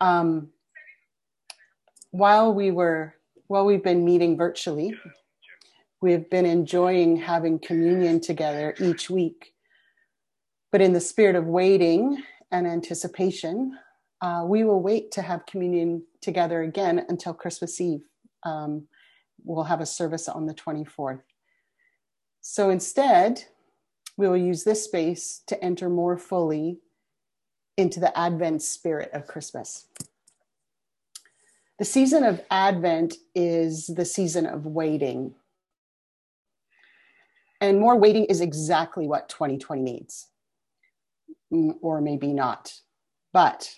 Um, while we were, while we've been meeting virtually, we've been enjoying having communion together each week. But in the spirit of waiting and anticipation, uh, we will wait to have communion together again until Christmas Eve. Um, we'll have a service on the 24th. So instead, we will use this space to enter more fully into the Advent spirit of Christmas. The season of Advent is the season of waiting. And more waiting is exactly what 2020 needs, mm, or maybe not. But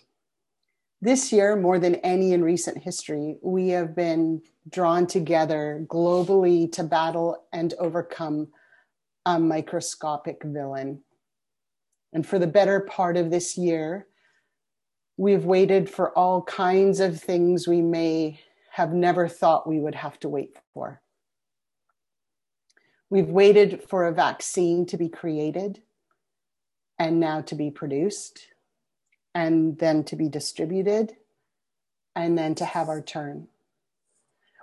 this year, more than any in recent history, we have been drawn together globally to battle and overcome a microscopic villain. And for the better part of this year, we've waited for all kinds of things we may have never thought we would have to wait for. We've waited for a vaccine to be created and now to be produced and then to be distributed and then to have our turn.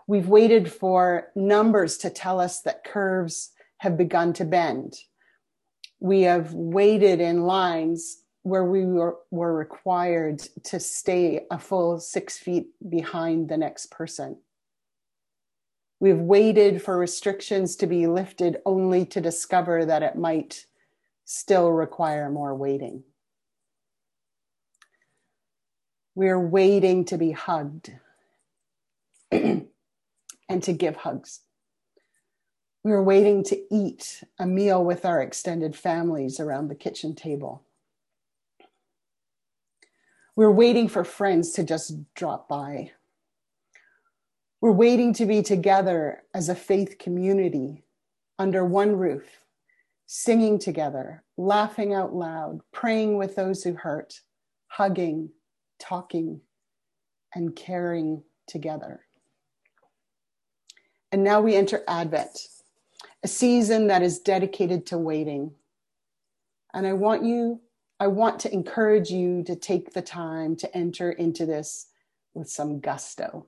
We've waited for numbers to tell us that curves have begun to bend. We have waited in lines where we were, were required to stay a full six feet behind the next person. We've waited for restrictions to be lifted only to discover that it might still require more waiting. We're waiting to be hugged and to give hugs. We were waiting to eat a meal with our extended families around the kitchen table. We're waiting for friends to just drop by. We're waiting to be together as a faith community under one roof, singing together, laughing out loud, praying with those who hurt, hugging, talking, and caring together. And now we enter Advent, a season that is dedicated to waiting. And I want you, I want to encourage you to take the time to enter into this with some gusto.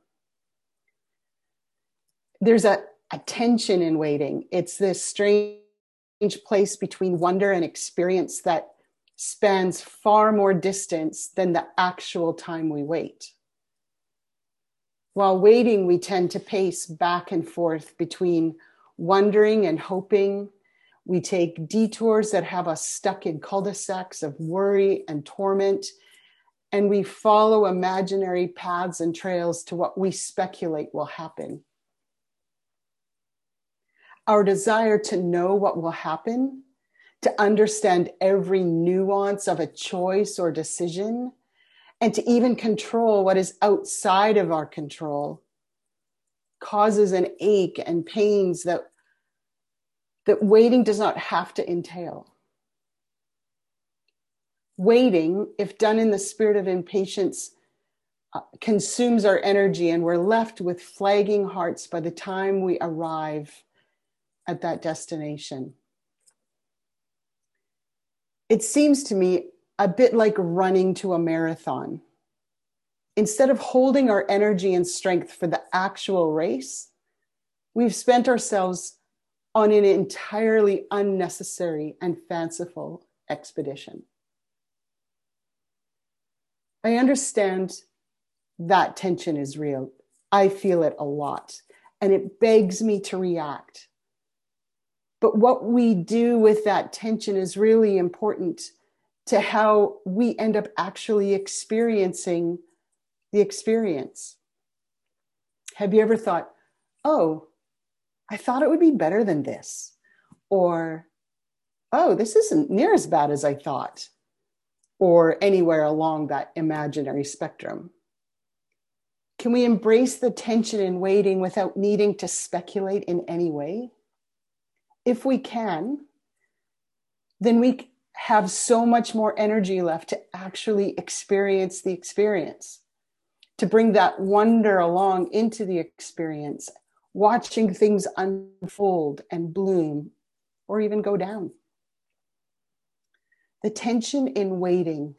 There's a, a tension in waiting. It's this strange place between wonder and experience that spans far more distance than the actual time we wait. While waiting, we tend to pace back and forth between wondering and hoping. We take detours that have us stuck in cul de sacs of worry and torment, and we follow imaginary paths and trails to what we speculate will happen. Our desire to know what will happen to understand every nuance of a choice or decision, and to even control what is outside of our control causes an ache and pains that, that waiting does not have to entail. Waiting, if done in the spirit of impatience, uh, consumes our energy, and we're left with flagging hearts by the time we arrive at that destination it seems to me a bit like running to a marathon. Instead of holding our energy and strength for the actual race, we've spent ourselves on an entirely unnecessary and fanciful expedition. I understand that tension is real. I feel it a lot, and it begs me to react but what we do with that tension is really important to how we end up actually experiencing the experience. Have you ever thought, oh, I thought it would be better than this? Or, oh, this isn't near as bad as I thought? Or anywhere along that imaginary spectrum. Can we embrace the tension in waiting without needing to speculate in any way? if we can, then we have so much more energy left to actually experience the experience, to bring that wonder along into the experience, watching things unfold and bloom or even go down. The tension in waiting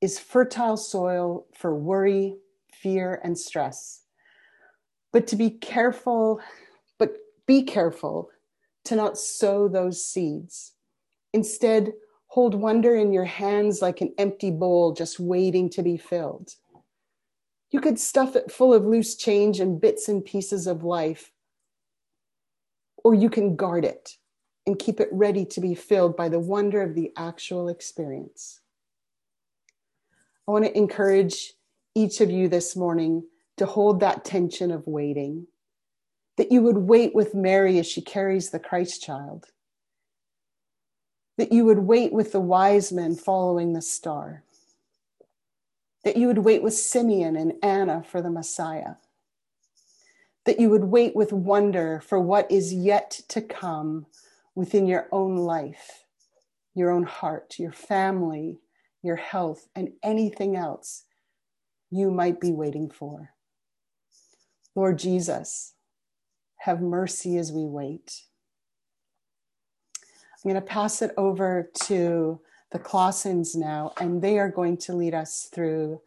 is fertile soil for worry, fear, and stress. But to be careful, but be careful to not sow those seeds. Instead, hold wonder in your hands like an empty bowl just waiting to be filled. You could stuff it full of loose change and bits and pieces of life, or you can guard it and keep it ready to be filled by the wonder of the actual experience. I want to encourage each of you this morning to hold that tension of waiting, that you would wait with Mary as she carries the Christ child, that you would wait with the wise men following the star, that you would wait with Simeon and Anna for the Messiah, that you would wait with wonder for what is yet to come within your own life, your own heart, your family, your health, and anything else you might be waiting for. Lord Jesus, have mercy as we wait. I'm going to pass it over to the Klassens now, and they are going to lead us through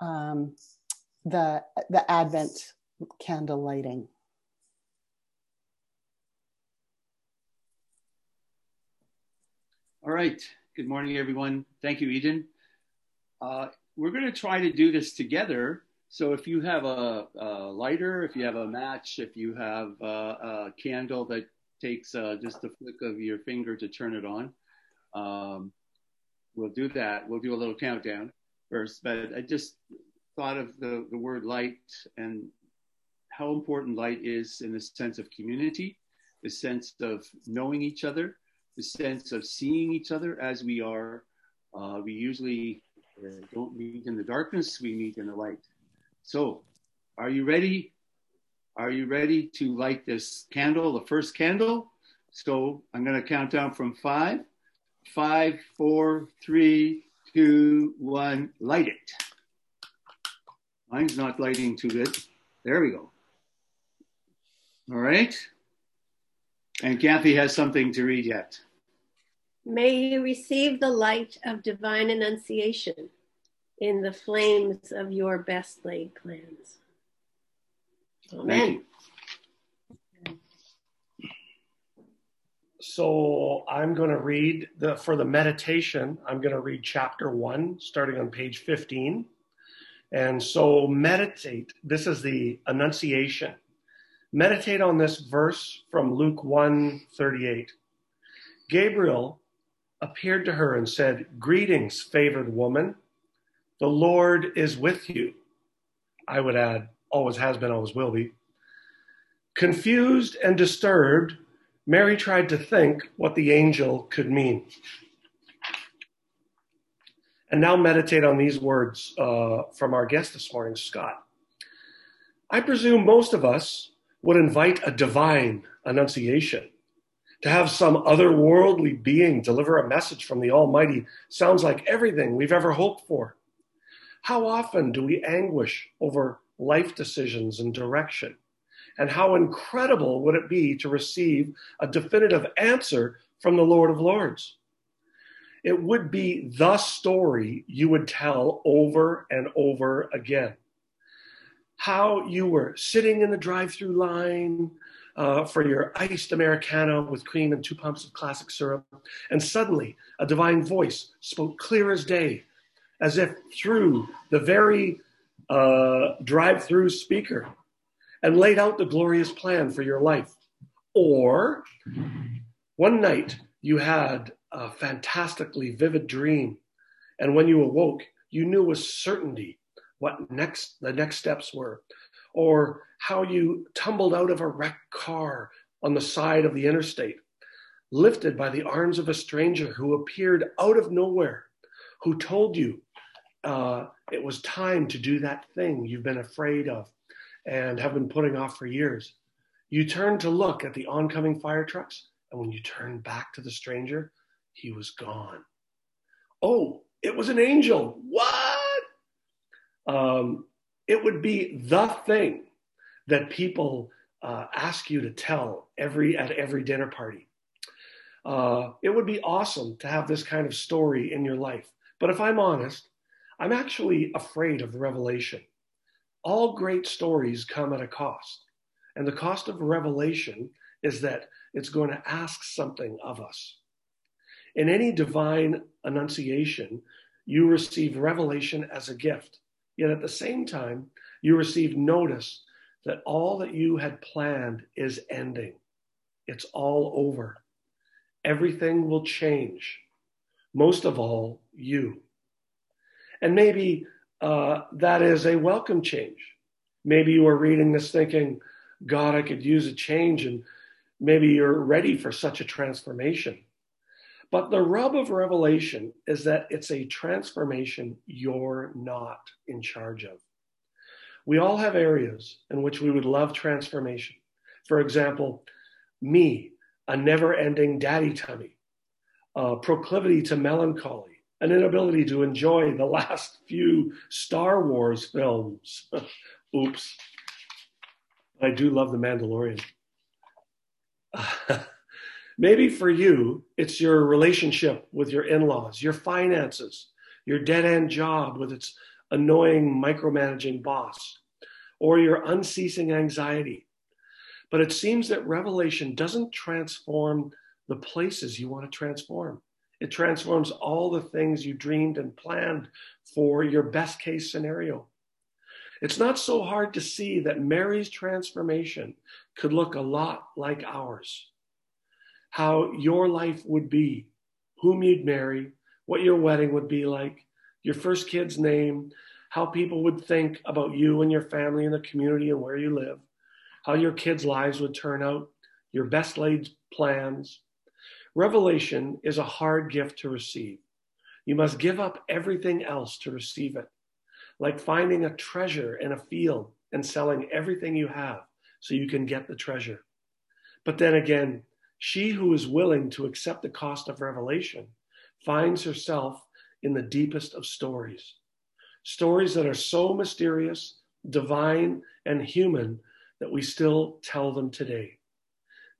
um, the, the Advent candle lighting. All right. Good morning, everyone. Thank you, Eden. Uh, we're going to try to do this together. So if you have a, a lighter, if you have a match, if you have a, a candle that takes uh, just a flick of your finger to turn it on, um, we'll do that. We'll do a little countdown first. But I just thought of the, the word light and how important light is in the sense of community, the sense of knowing each other, the sense of seeing each other as we are. Uh, we usually uh, don't meet in the darkness, we meet in the light. So, are you ready? Are you ready to light this candle, the first candle? So, I'm going to count down from five. Five, four, three, two, one, light it. Mine's not lighting too good. There we go. All right. And Kathy has something to read yet. May you receive the light of divine annunciation in the flames of your best laid plans. Amen. So I'm going to read the for the meditation. I'm going to read chapter one, starting on page 15. And so meditate. This is the Annunciation. Meditate on this verse from Luke 1 38. Gabriel appeared to her and said, Greetings, favored woman. The Lord is with you. I would add, always has been, always will be. Confused and disturbed, Mary tried to think what the angel could mean. And now meditate on these words uh, from our guest this morning, Scott. I presume most of us would invite a divine annunciation to have some otherworldly being deliver a message from the Almighty sounds like everything we've ever hoped for. How often do we anguish over life decisions and direction? And how incredible would it be to receive a definitive answer from the Lord of Lords? It would be the story you would tell over and over again. How you were sitting in the drive through line, uh, for your iced Americano with cream and two pumps of classic syrup. And suddenly, a divine voice spoke clear as day, as if through the very uh, drive through speaker, and laid out the glorious plan for your life. Or one night, you had a fantastically vivid dream, and when you awoke, you knew with certainty what next the next steps were or how you tumbled out of a wrecked car on the side of the interstate, lifted by the arms of a stranger who appeared out of nowhere, who told you uh, it was time to do that thing you've been afraid of and have been putting off for years. You turned to look at the oncoming fire trucks, and when you turned back to the stranger, he was gone. Oh, it was an angel. What? Um, it would be the thing that people uh, ask you to tell every at every dinner party. Uh, it would be awesome to have this kind of story in your life. But if I'm honest, I'm actually afraid of revelation. All great stories come at a cost. And the cost of revelation is that it's going to ask something of us. In any divine annunciation, you receive revelation as a gift. Yet at the same time, you receive notice that all that you had planned is ending. It's all over. Everything will change. Most of all, you. And maybe uh, that is a welcome change. Maybe you are reading this thinking, God, I could use a change, and maybe you're ready for such a transformation. But the rub of Revelation is that it's a transformation you're not in charge of. We all have areas in which we would love transformation. For example, me, a never ending daddy tummy, a proclivity to melancholy, an inability to enjoy the last few Star Wars films. Oops. I do love The Mandalorian. Maybe for you, it's your relationship with your in laws, your finances, your dead end job with its annoying micromanaging boss, or your unceasing anxiety. But it seems that revelation doesn't transform the places you want to transform. It transforms all the things you dreamed and planned for your best case scenario. It's not so hard to see that Mary's transformation could look a lot like ours. How your life would be, whom you'd marry, what your wedding would be like, your first kid's name, how people would think about you and your family and the community and where you live, how your kids' lives would turn out, your best laid plans, Revelation is a hard gift to receive. You must give up everything else to receive it, like finding a treasure in a field and selling everything you have so you can get the treasure. But then again, she who is willing to accept the cost of revelation finds herself in the deepest of stories. Stories that are so mysterious, divine, and human that we still tell them today.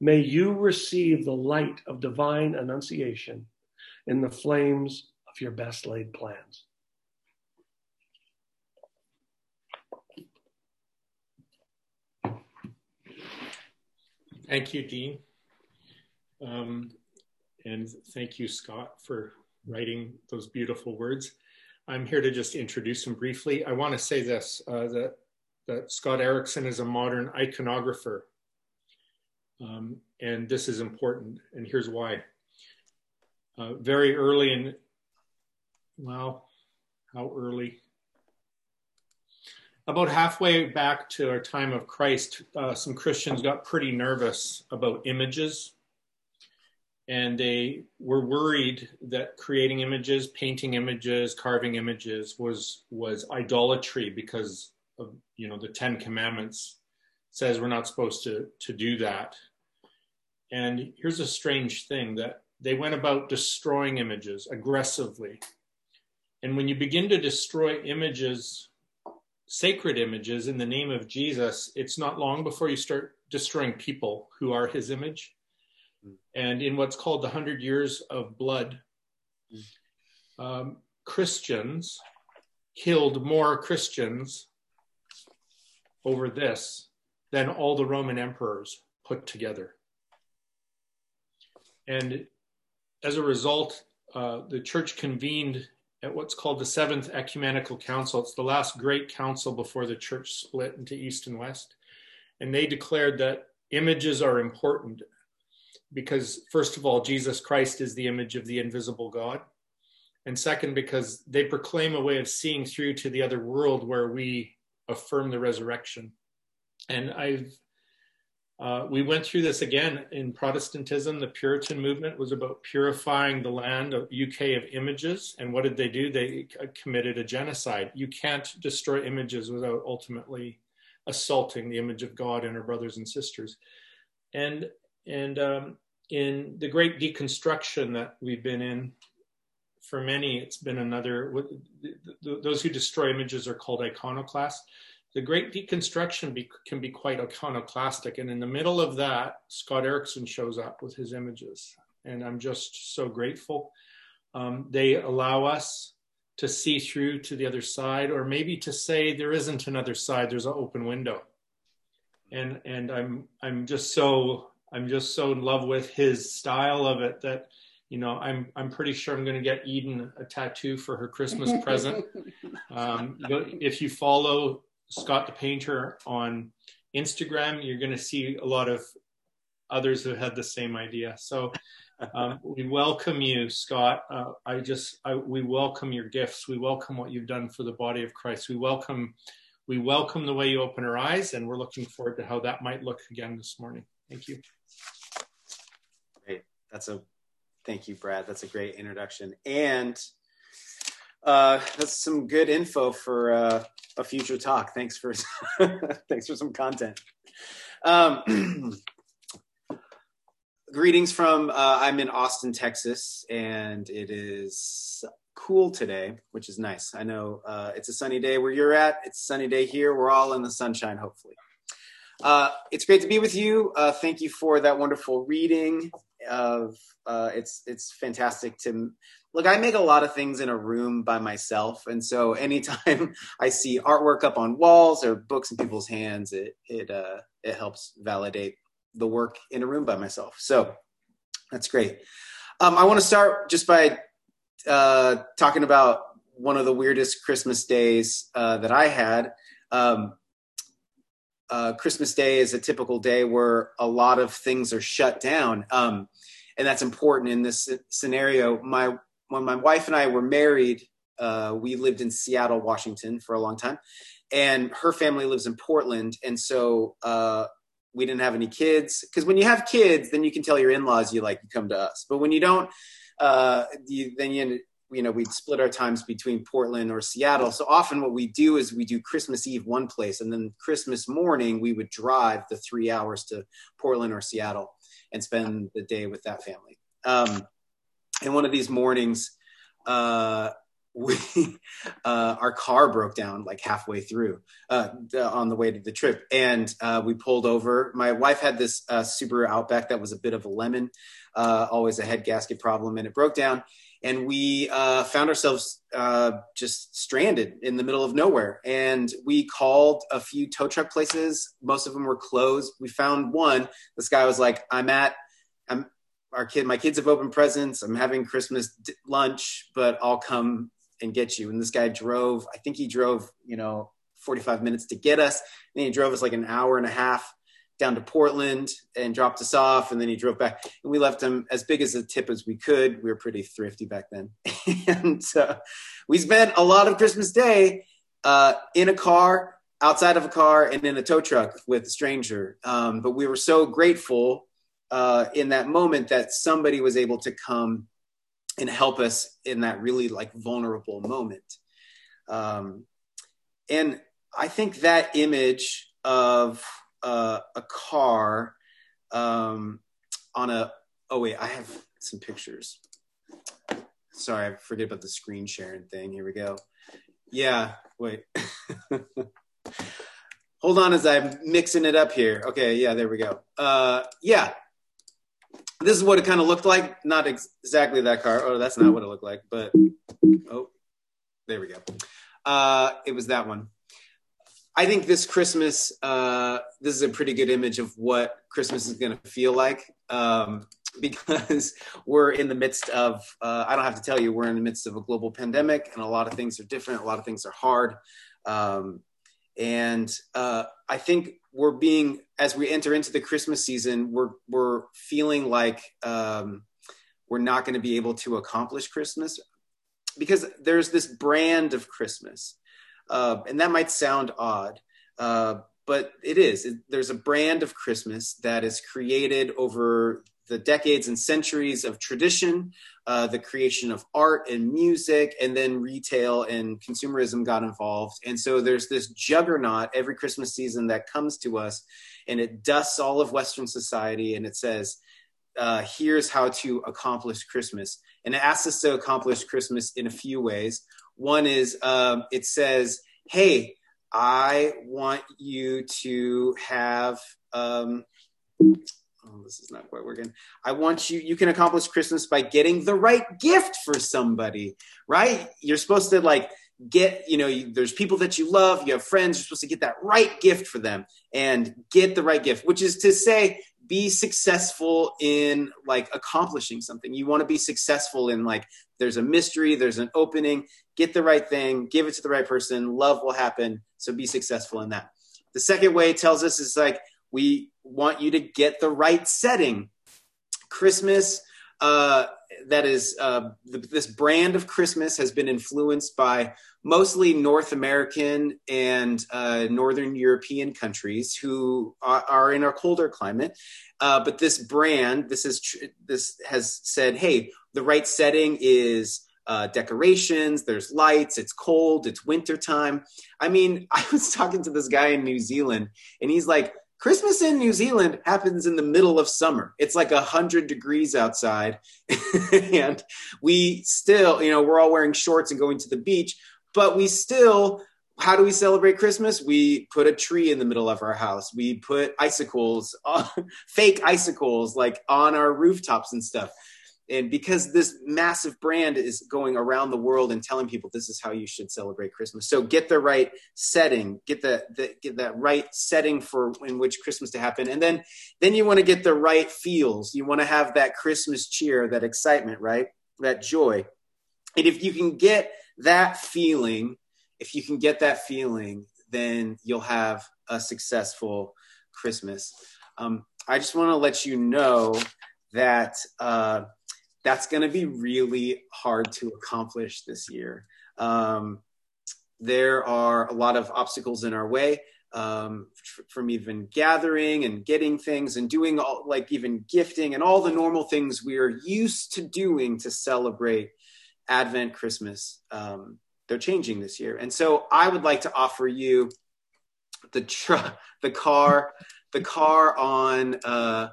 May you receive the light of divine annunciation in the flames of your best laid plans. Thank you, Dean. Um, and thank you, Scott, for writing those beautiful words. I'm here to just introduce him briefly. I want to say this uh, that, that Scott Erickson is a modern iconographer um, and this is important, and here's why. Uh, very early in, well, how early? About halfway back to our time of Christ, uh, some Christians got pretty nervous about images. And they were worried that creating images, painting images, carving images was, was idolatry because of, you know, the Ten Commandments says we're not supposed to, to do that. And here's a strange thing that they went about destroying images aggressively. And when you begin to destroy images, sacred images in the name of Jesus, it's not long before you start destroying people who are his image. Mm. And in what's called the hundred years of blood, mm. um, Christians killed more Christians over this than all the Roman emperors put together. And as a result, uh, the church convened at what's called the Seventh Ecumenical Council. It's the last great council before the church split into East and West. And they declared that images are important because, first of all, Jesus Christ is the image of the invisible God. And second, because they proclaim a way of seeing through to the other world where we affirm the resurrection. And I've uh, we went through this again in Protestantism. The Puritan movement was about purifying the land of UK of images. And what did they do? They committed a genocide. You can't destroy images without ultimately assaulting the image of God and our brothers and sisters. And and um, in the great deconstruction that we've been in, for many, it's been another. Those who destroy images are called iconoclasts the great deconstruction be, can be quite iconoclastic. And in the middle of that, Scott Erickson shows up with his images. And I'm just so grateful. Um, they allow us to see through to the other side, or maybe to say there isn't another side. There's an open window, and and I'm I'm just so I'm just so in love with his style of it that you know I'm I'm pretty sure I'm going to get Eden a tattoo for her Christmas present. Um, if you follow Scott the Painter on Instagram, you're going to see a lot of others who had the same idea. So um, we welcome you, Scott. Uh, I just I, we welcome your gifts. We welcome what you've done for the body of Christ. We welcome we welcome the way you open our eyes, and we're looking forward to how that might look again this morning. Thank you. Great. That's a thank you, Brad. That's a great introduction, and uh, that's some good info for uh, a future talk. Thanks for thanks for some content. Um, greetings from uh, I'm in Austin, Texas, and it is cool today, which is nice. I know uh, it's a sunny day where you're at. It's a sunny day here. We're all in the sunshine, hopefully. Uh, it's great to be with you. Uh, thank you for that wonderful reading. Of uh, it's it's fantastic to look. I make a lot of things in a room by myself, and so anytime I see artwork up on walls or books in people's hands, it it uh, it helps validate the work in a room by myself. So that's great. Um, I want to start just by uh, talking about one of the weirdest Christmas days uh, that I had. Um, uh, Christmas Day is a typical day where a lot of things are shut down, um, and that's important in this scenario. My when my wife and I were married, uh, we lived in Seattle, Washington, for a long time, and her family lives in Portland, and so uh, we didn't have any kids. Because when you have kids, then you can tell your in-laws you like you come to us, but when you don't, uh, you, then you you know we'd split our times between portland or seattle. So often what we do is we do christmas eve one place and then christmas morning we would drive the three hours to portland or seattle and spend the day with that family. Um, and one of these mornings uh, we uh, our car broke down like halfway through uh, on the way to the trip and uh, we pulled over my wife had this uh, subaru outback that was a bit of a lemon uh, always a head gasket problem and it broke down and we uh, found ourselves just stranded in the middle of nowhere. And we called a few tow truck places. Most of them were closed. We found one. This guy was like, "I'm at, I'm our kid. My kids have opened presents. I'm having Christmas lunch, but I'll come and get you." And this guy drove. I think he drove, you know, 45 minutes to get us. And he drove us like an hour and a half down to Portland and dropped us off, and then he drove back. And we left him as big as a tip as we could. We were pretty thrifty back then, and uh, we spent a lot of Christmas Day uh, in a car, outside of a car, and in a tow truck with a stranger. Um, but we were so grateful uh, in that moment that somebody was able to come and help us in that really like vulnerable moment. Um, and I think that image of uh, a car um, on a. Oh wait, I have some pictures. Sorry, I forget about the screen sharing thing. Here we go. Yeah, wait. Hold on as I'm mixing it up here. Okay, yeah, there we go. Uh, yeah, this is what it kind of looked like. Not ex- exactly that car. Oh, that's not what it looked like, but oh, there we go. Uh, it was that one. I think this Christmas, uh, this is a pretty good image of what Christmas is going to feel like um, because we're in the midst of, uh, I don't have to tell you, we're in the midst of a global pandemic and a lot of things are different, a lot of things are hard. Um, and uh, I think we're being, as we enter into the Christmas season, we're, we're feeling like um, we're not going to be able to accomplish Christmas because there's this brand of Christmas uh, and that might sound odd, uh, but it is. It, there's a brand of Christmas that is created over the decades and centuries of tradition, uh, the creation of art and music, and then retail and consumerism got involved. And so there's this juggernaut every Christmas season that comes to us, and it dusts all of Western society, and it says, uh, here's how to accomplish Christmas. And it asks us to accomplish Christmas in a few ways. One is um, it says, "Hey, I want you to have." Um, oh, this is not quite working. I want you, you can accomplish Christmas by getting the right gift for somebody, right? You're supposed to like get, you know, you, there's people that you love, you have friends, you're supposed to get that right gift for them and get the right gift, which is to say, be successful in like accomplishing something. You want to be successful in like, there's a mystery, there's an opening, get the right thing, give it to the right person, love will happen. So be successful in that. The second way tells us is like, we want you to get the right setting. Christmas, uh, that is, uh, this brand of Christmas has been influenced by mostly North American and uh, Northern European countries who are, are in a colder climate. Uh, but this brand, this is tr- this has said, hey, the right setting is uh, decorations, there's lights, it's cold, it's wintertime. I mean, I was talking to this guy in New Zealand, and he's like, Christmas in New Zealand happens in the middle of summer. It's like a hundred degrees outside, and we still, you know, we're all wearing shorts and going to the beach, but we still. How do we celebrate Christmas? We put a tree in the middle of our house. We put icicles, fake icicles, like on our rooftops and stuff and because this massive brand is going around the world and telling people this is how you should celebrate christmas. So get the right setting get the, the get that right setting for in which christmas to happen. And then then you want to get the right feels. You want to have that christmas cheer that excitement right? That joy. And if you can get that feeling if you can get that feeling then you'll have a successful christmas. Um, i just want to let you know that uh, that's going to be really hard to accomplish this year. Um, there are a lot of obstacles in our way um, from even gathering and getting things and doing all like even gifting and all the normal things we are used to doing to celebrate Advent, Christmas. Um, they're changing this year, and so I would like to offer you the truck, the car, the car on uh,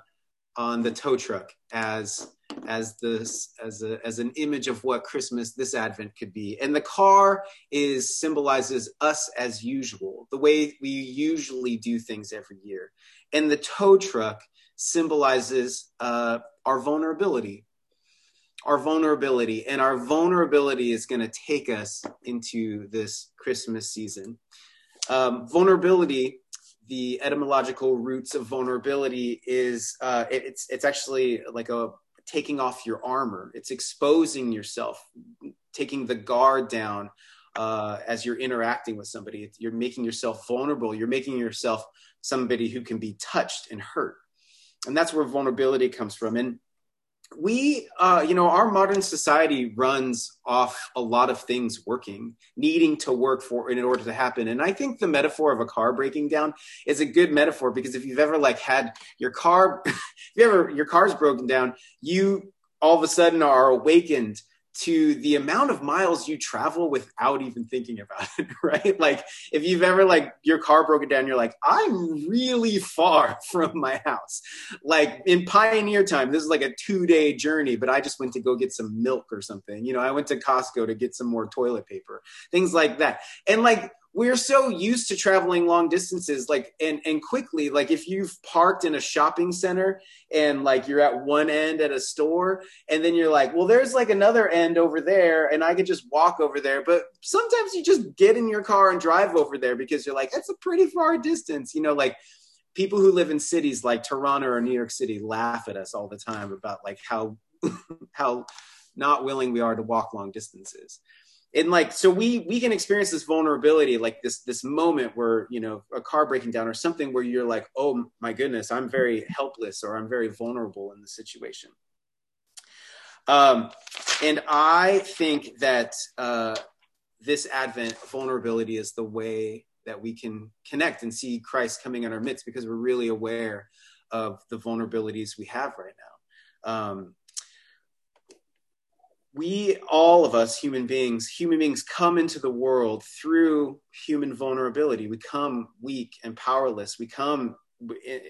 on the tow truck as as this as a as an image of what Christmas this Advent could be. And the car is symbolizes us as usual, the way we usually do things every year. And the tow truck symbolizes uh, our vulnerability, our vulnerability, and our vulnerability is going to take us into this Christmas season. Um, vulnerability the etymological roots of vulnerability is uh, it, it's it's actually like a taking off your armor. It's exposing yourself, taking the guard down uh, as you're interacting with somebody. You're making yourself vulnerable. You're making yourself somebody who can be touched and hurt. And that's where vulnerability comes from. And we uh, you know our modern society runs off a lot of things working needing to work for in order to happen. And i think the metaphor of a car breaking down is a good metaphor because if you've ever like had your car if you ever your car's broken down you all of a sudden are awakened to the amount of miles you travel without even thinking about it, right? Like if you've ever like your car broken down, you're like, I'm really far from my house. Like in pioneer time, this is like a two day journey, but I just went to go get some milk or something. You know, I went to Costco to get some more toilet paper, things like that. And like we're so used to traveling long distances like and and quickly like if you've parked in a shopping center and like you're at one end at a store and then you're like well there's like another end over there and i could just walk over there but sometimes you just get in your car and drive over there because you're like that's a pretty far distance you know like people who live in cities like toronto or new york city laugh at us all the time about like how how not willing we are to walk long distances and like so we we can experience this vulnerability like this this moment where you know a car breaking down or something where you're like oh my goodness i'm very helpless or i'm very vulnerable in the situation. Um and i think that uh this advent vulnerability is the way that we can connect and see christ coming in our midst because we're really aware of the vulnerabilities we have right now. Um we all of us human beings human beings come into the world through human vulnerability. We come weak and powerless. We come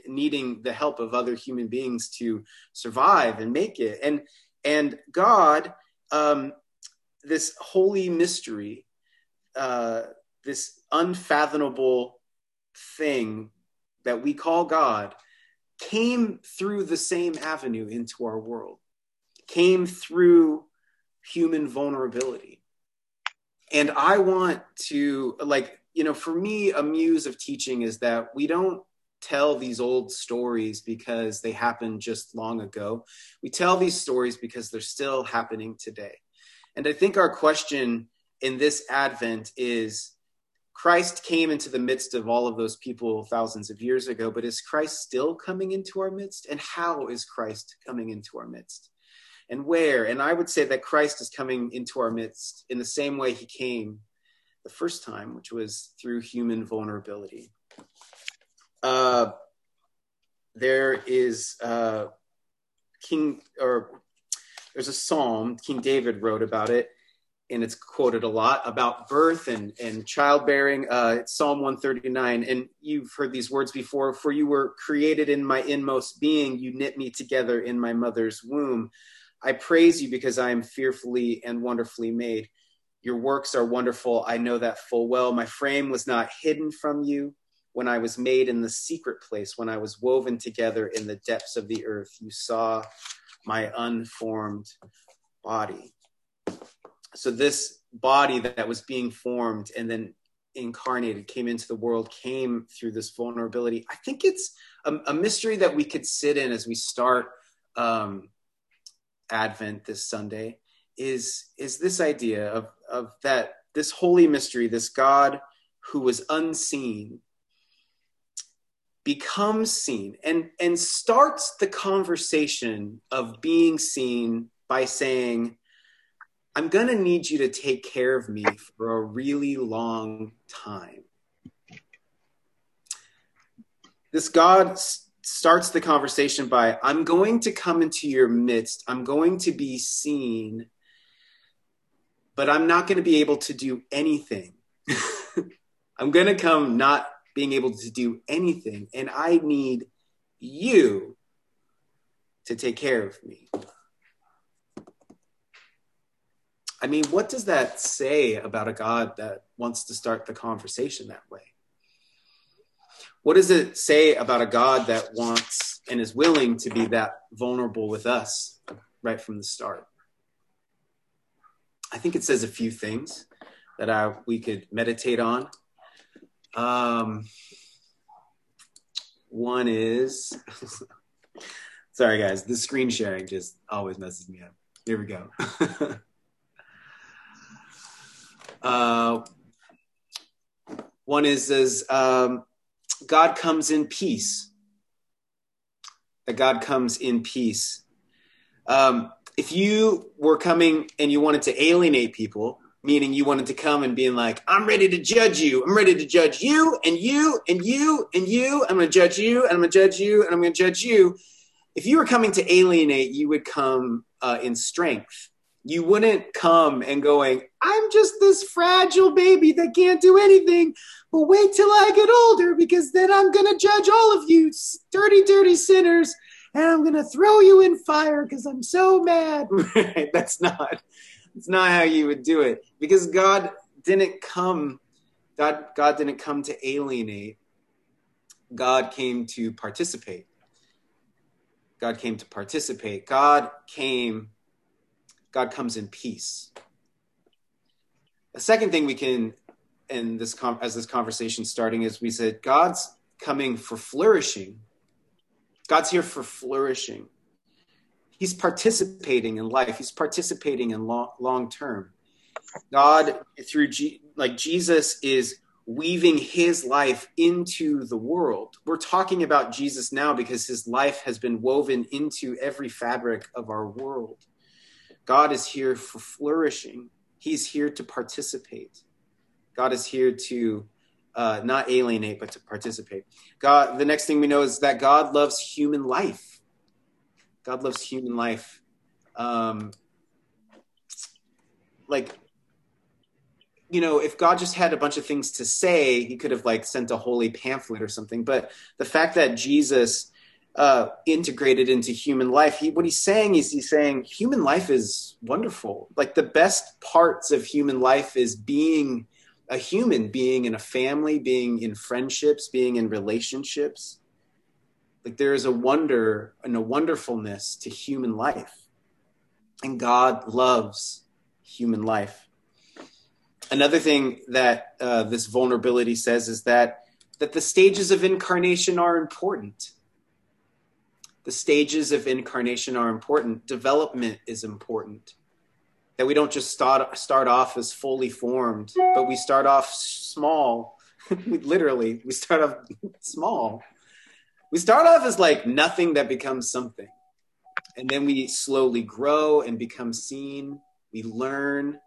needing the help of other human beings to survive and make it. And and god um, this holy mystery uh, this unfathomable thing that we call god came through the same avenue into our world, came through human vulnerability. And I want to, like, you know, for me, a muse of teaching is that we don't tell these old stories because they happened just long ago. We tell these stories because they're still happening today. And I think our question in this Advent is Christ came into the midst of all of those people thousands of years ago, but is Christ still coming into our midst? And how is Christ coming into our midst? And where? And I would say that Christ is coming into our midst in the same way he came the first time, which was through human vulnerability. Uh, there is uh, King, or there's a psalm, King David wrote about it and it's quoted a lot about birth and, and childbearing. Uh, it's Psalm 139. And you've heard these words before For you were created in my inmost being, you knit me together in my mother's womb. I praise you because I am fearfully and wonderfully made. Your works are wonderful. I know that full well. My frame was not hidden from you when I was made in the secret place, when I was woven together in the depths of the earth. You saw my unformed body so this body that was being formed and then incarnated came into the world came through this vulnerability i think it's a, a mystery that we could sit in as we start um, advent this sunday is is this idea of of that this holy mystery this god who was unseen becomes seen and and starts the conversation of being seen by saying I'm going to need you to take care of me for a really long time. This God starts the conversation by, I'm going to come into your midst. I'm going to be seen, but I'm not going to be able to do anything. I'm going to come not being able to do anything. And I need you to take care of me. I mean, what does that say about a God that wants to start the conversation that way? What does it say about a God that wants and is willing to be that vulnerable with us right from the start? I think it says a few things that I, we could meditate on. Um, one is, sorry guys, the screen sharing just always messes me up. Here we go. Uh, one is as um, God comes in peace. That God comes in peace. Um, if you were coming and you wanted to alienate people, meaning you wanted to come and being like, I'm ready to judge you. I'm ready to judge you and you and you and you. I'm going to judge you and I'm going to judge you and I'm going to judge you. If you were coming to alienate, you would come uh, in strength you wouldn't come and going, I'm just this fragile baby that can't do anything, but wait till I get older because then I'm going to judge all of you dirty, dirty sinners and I'm going to throw you in fire because I'm so mad. that's not, that's not how you would do it because God didn't come, God, God didn't come to alienate. God came to participate. God came to participate. God came God comes in peace. The second thing we can, in this as this conversation starting, is we said God's coming for flourishing. God's here for flourishing. He's participating in life. He's participating in long, long term. God, through G, like Jesus, is weaving his life into the world. We're talking about Jesus now because his life has been woven into every fabric of our world. God is here for flourishing. He's here to participate. God is here to uh, not alienate, but to participate. God. The next thing we know is that God loves human life. God loves human life. Um, like, you know, if God just had a bunch of things to say, He could have like sent a holy pamphlet or something. But the fact that Jesus uh, integrated into human life. He, what he's saying is he's saying human life is wonderful. Like the best parts of human life is being a human, being in a family, being in friendships, being in relationships. Like there is a wonder and a wonderfulness to human life. And God loves human life. Another thing that uh, this vulnerability says is that that the stages of incarnation are important. The stages of incarnation are important. Development is important. That we don't just start start off as fully formed, but we start off small. Literally, we start off small. We start off as like nothing that becomes something. And then we slowly grow and become seen. We learn.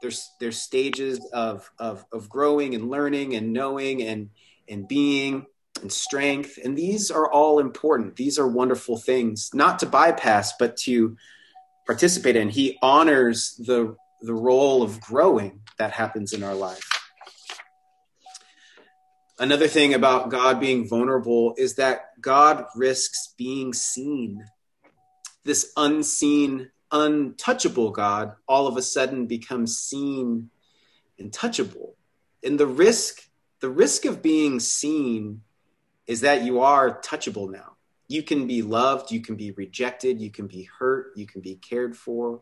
There's there's stages of of of growing and learning and knowing and and being and strength. And these are all important. These are wonderful things, not to bypass, but to participate in. He honors the, the role of growing that happens in our life. Another thing about God being vulnerable is that God risks being seen. This unseen, untouchable God all of a sudden becomes seen and touchable. And the risk the risk of being seen is that you are touchable now. You can be loved, you can be rejected, you can be hurt, you can be cared for.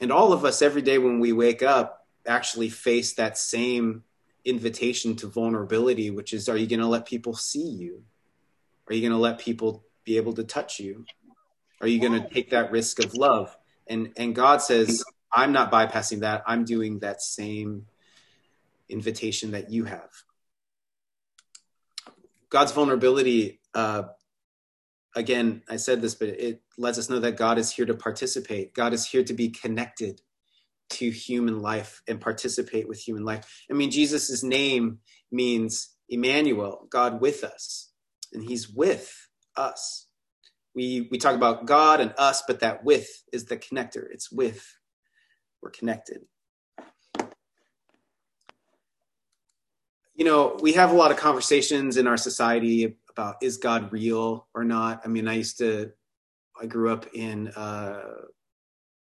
And all of us, every day when we wake up, actually face that same invitation to vulnerability, which is are you going to let people see you? Are you going to let people be able to touch you? Are you going to take that risk of love? And, and God says, I'm not bypassing that. I'm doing that same invitation that you have. God's vulnerability, uh, again, I said this, but it lets us know that God is here to participate. God is here to be connected to human life and participate with human life. I mean, Jesus' name means Emmanuel, God with us, and He's with us. We, we talk about God and us, but that with is the connector. It's with. We're connected. You know, we have a lot of conversations in our society about is God real or not. I mean, I used to, I grew up in uh,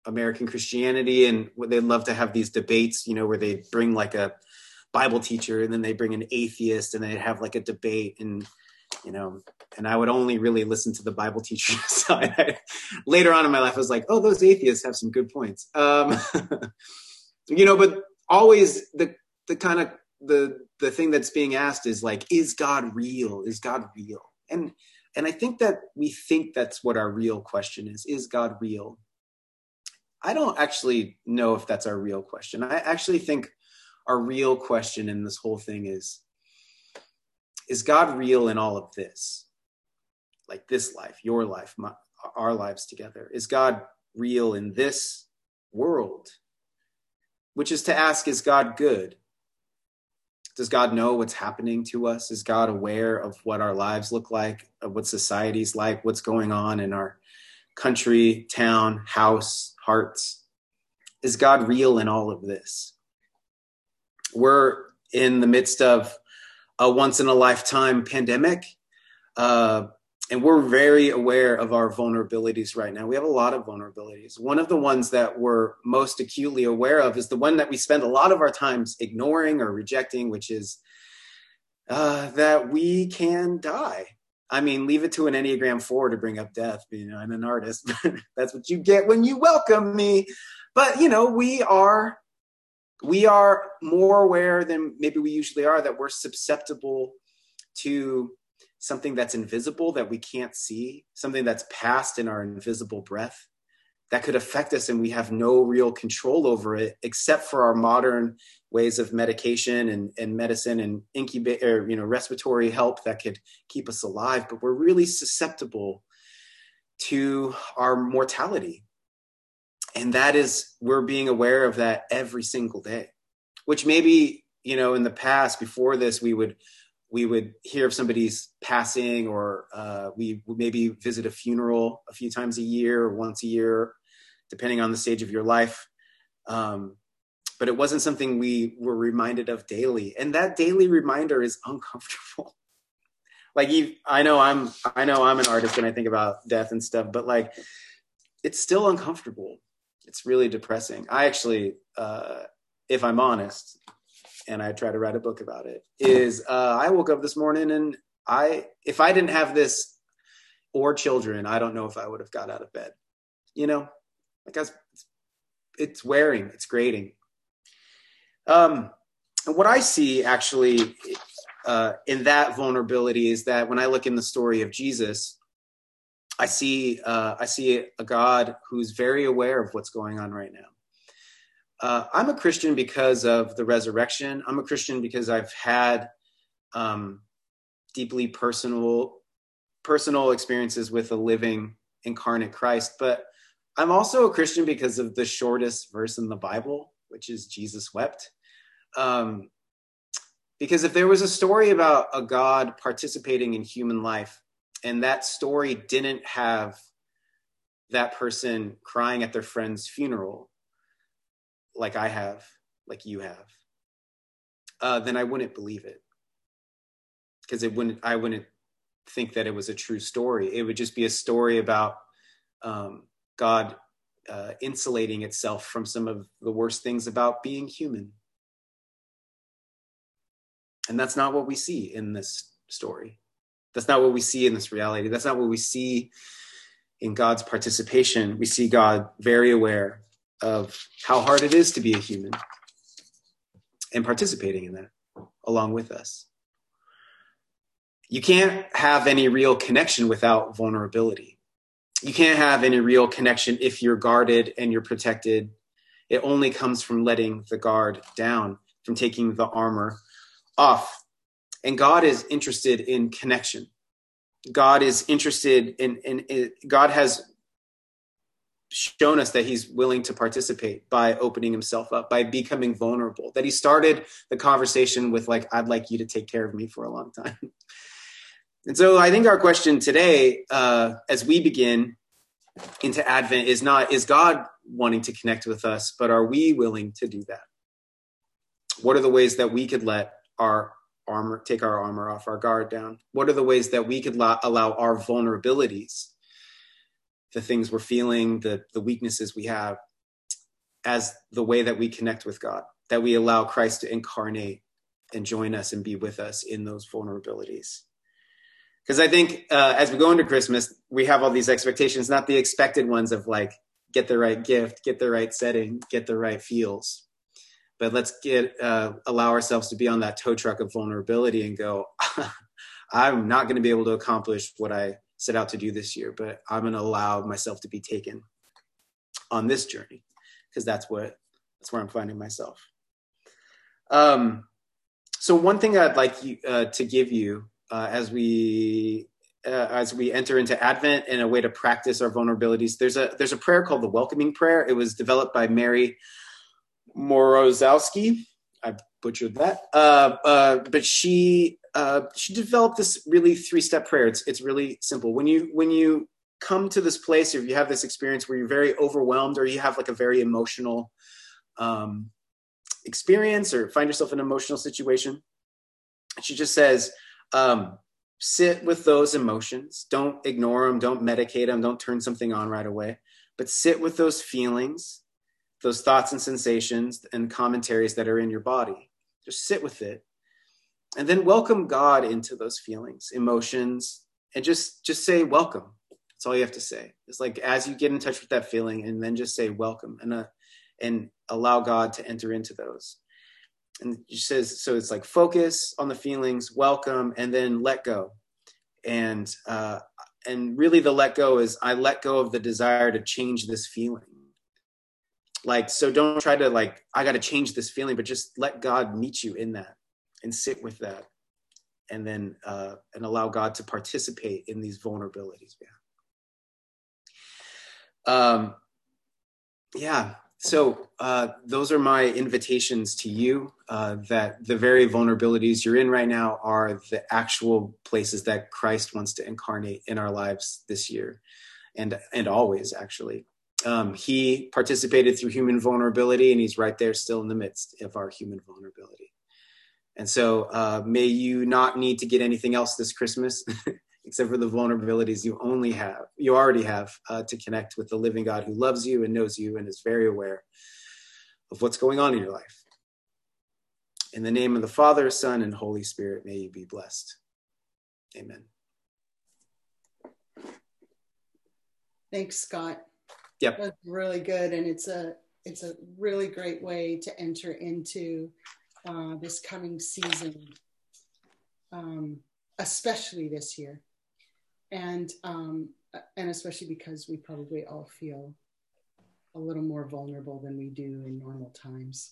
American Christianity, and they'd love to have these debates, you know, where they bring like a Bible teacher and then they bring an atheist and they'd have like a debate and you know and i would only really listen to the bible teacher side later on in my life i was like oh those atheists have some good points um, you know but always the the kind of the the thing that's being asked is like is god real? Is god real? And and i think that we think that's what our real question is. Is god real? I don't actually know if that's our real question. I actually think our real question in this whole thing is is god real in all of this? Like this life your life my, our lives together. Is god real in this world? Which is to ask is god good does God know what's happening to us? Is God aware of what our lives look like, of what society's like, what's going on in our country, town, house, hearts? Is God real in all of this? We're in the midst of a once in a lifetime pandemic. Uh, and we're very aware of our vulnerabilities right now. We have a lot of vulnerabilities. One of the ones that we're most acutely aware of is the one that we spend a lot of our times ignoring or rejecting, which is uh, that we can die. I mean, leave it to an Enneagram 4 to bring up death. You know, I'm an artist. That's what you get when you welcome me. But, you know, we are we are more aware than maybe we usually are that we're susceptible to something that's invisible that we can't see, something that's past in our invisible breath that could affect us and we have no real control over it except for our modern ways of medication and, and medicine and incubate or you know respiratory help that could keep us alive. But we're really susceptible to our mortality. And that is we're being aware of that every single day which maybe you know in the past before this we would we would hear of somebody's passing or uh, we would maybe visit a funeral a few times a year or once a year depending on the stage of your life. Um, but it wasn't something we were reminded of daily. And that daily reminder is uncomfortable. Like i know i'm i know i'm an artist and i think about death and stuff but like it's still uncomfortable. It's really depressing. I actually uh, if i'm honest and I try to write a book about it, is uh, I woke up this morning and I if I didn't have this or children, I don't know if I would have got out of bed. You know, like I it's wearing, it's grating. Um, what I see actually uh, in that vulnerability is that when I look in the story of Jesus, I see uh, I see a God who's very aware of what's going on right now. Uh, I'm a Christian because of the resurrection. I'm a Christian because I've had um, deeply personal personal experiences with a living incarnate Christ. But I'm also a Christian because of the shortest verse in the Bible, which is Jesus wept. Um, because if there was a story about a God participating in human life, and that story didn't have that person crying at their friend's funeral, like I have, like you have, uh, then I wouldn't believe it. Because it wouldn't, I wouldn't think that it was a true story. It would just be a story about um, God uh, insulating itself from some of the worst things about being human. And that's not what we see in this story. That's not what we see in this reality. That's not what we see in God's participation. We see God very aware of how hard it is to be a human and participating in that along with us. You can't have any real connection without vulnerability. You can't have any real connection if you're guarded and you're protected. It only comes from letting the guard down, from taking the armor off. And God is interested in connection. God is interested in, in, in, God has shown us that he's willing to participate by opening himself up, by becoming vulnerable. That he started the conversation with like, I'd like you to take care of me for a long time. and so I think our question today, uh, as we begin into Advent, is not, is God wanting to connect with us, but are we willing to do that? What are the ways that we could let our armor, take our armor off, our guard down? What are the ways that we could allow, allow our vulnerabilities, the things we're feeling, the, the weaknesses we have, as the way that we connect with God, that we allow Christ to incarnate and join us and be with us in those vulnerabilities? Because I think uh, as we go into Christmas, we have all these expectations, not the expected ones of like, get the right gift, get the right setting, get the right feels but let's get uh, allow ourselves to be on that tow truck of vulnerability and go i'm not going to be able to accomplish what i set out to do this year but i'm going to allow myself to be taken on this journey because that's what that's where i'm finding myself um, so one thing i'd like you uh, to give you uh, as we uh, as we enter into Advent and a way to practice our vulnerabilities, there's a there's a prayer called the Welcoming Prayer. It was developed by Mary Morozowski. I butchered that. Uh, uh, but she uh, she developed this really three step prayer. It's it's really simple. When you when you come to this place, or if you have this experience where you're very overwhelmed, or you have like a very emotional um, experience, or find yourself in an emotional situation, she just says, um, sit with those emotions. Don't ignore them. Don't medicate them. Don't turn something on right away. But sit with those feelings those thoughts and sensations and commentaries that are in your body. Just sit with it. And then welcome God into those feelings, emotions, and just just say welcome. That's all you have to say. It's like as you get in touch with that feeling, and then just say welcome and uh, and allow God to enter into those. And she says so. It's like focus on the feelings, welcome, and then let go. And uh, and really, the let go is I let go of the desire to change this feeling like so don't try to like i got to change this feeling but just let god meet you in that and sit with that and then uh and allow god to participate in these vulnerabilities yeah um yeah. So uh, those are my invitations to you uh, that the very vulnerabilities you're in right now are the actual places that christ wants to incarnate in our lives this year and and always actually. Um, he participated through human vulnerability, and he's right there still in the midst of our human vulnerability. And so, uh, may you not need to get anything else this Christmas except for the vulnerabilities you only have, you already have, uh, to connect with the living God who loves you and knows you and is very aware of what's going on in your life. In the name of the Father, Son, and Holy Spirit, may you be blessed. Amen. Thanks, Scott. Yep. That's really good, and it's a it's a really great way to enter into uh, this coming season, um, especially this year, and um, and especially because we probably all feel a little more vulnerable than we do in normal times.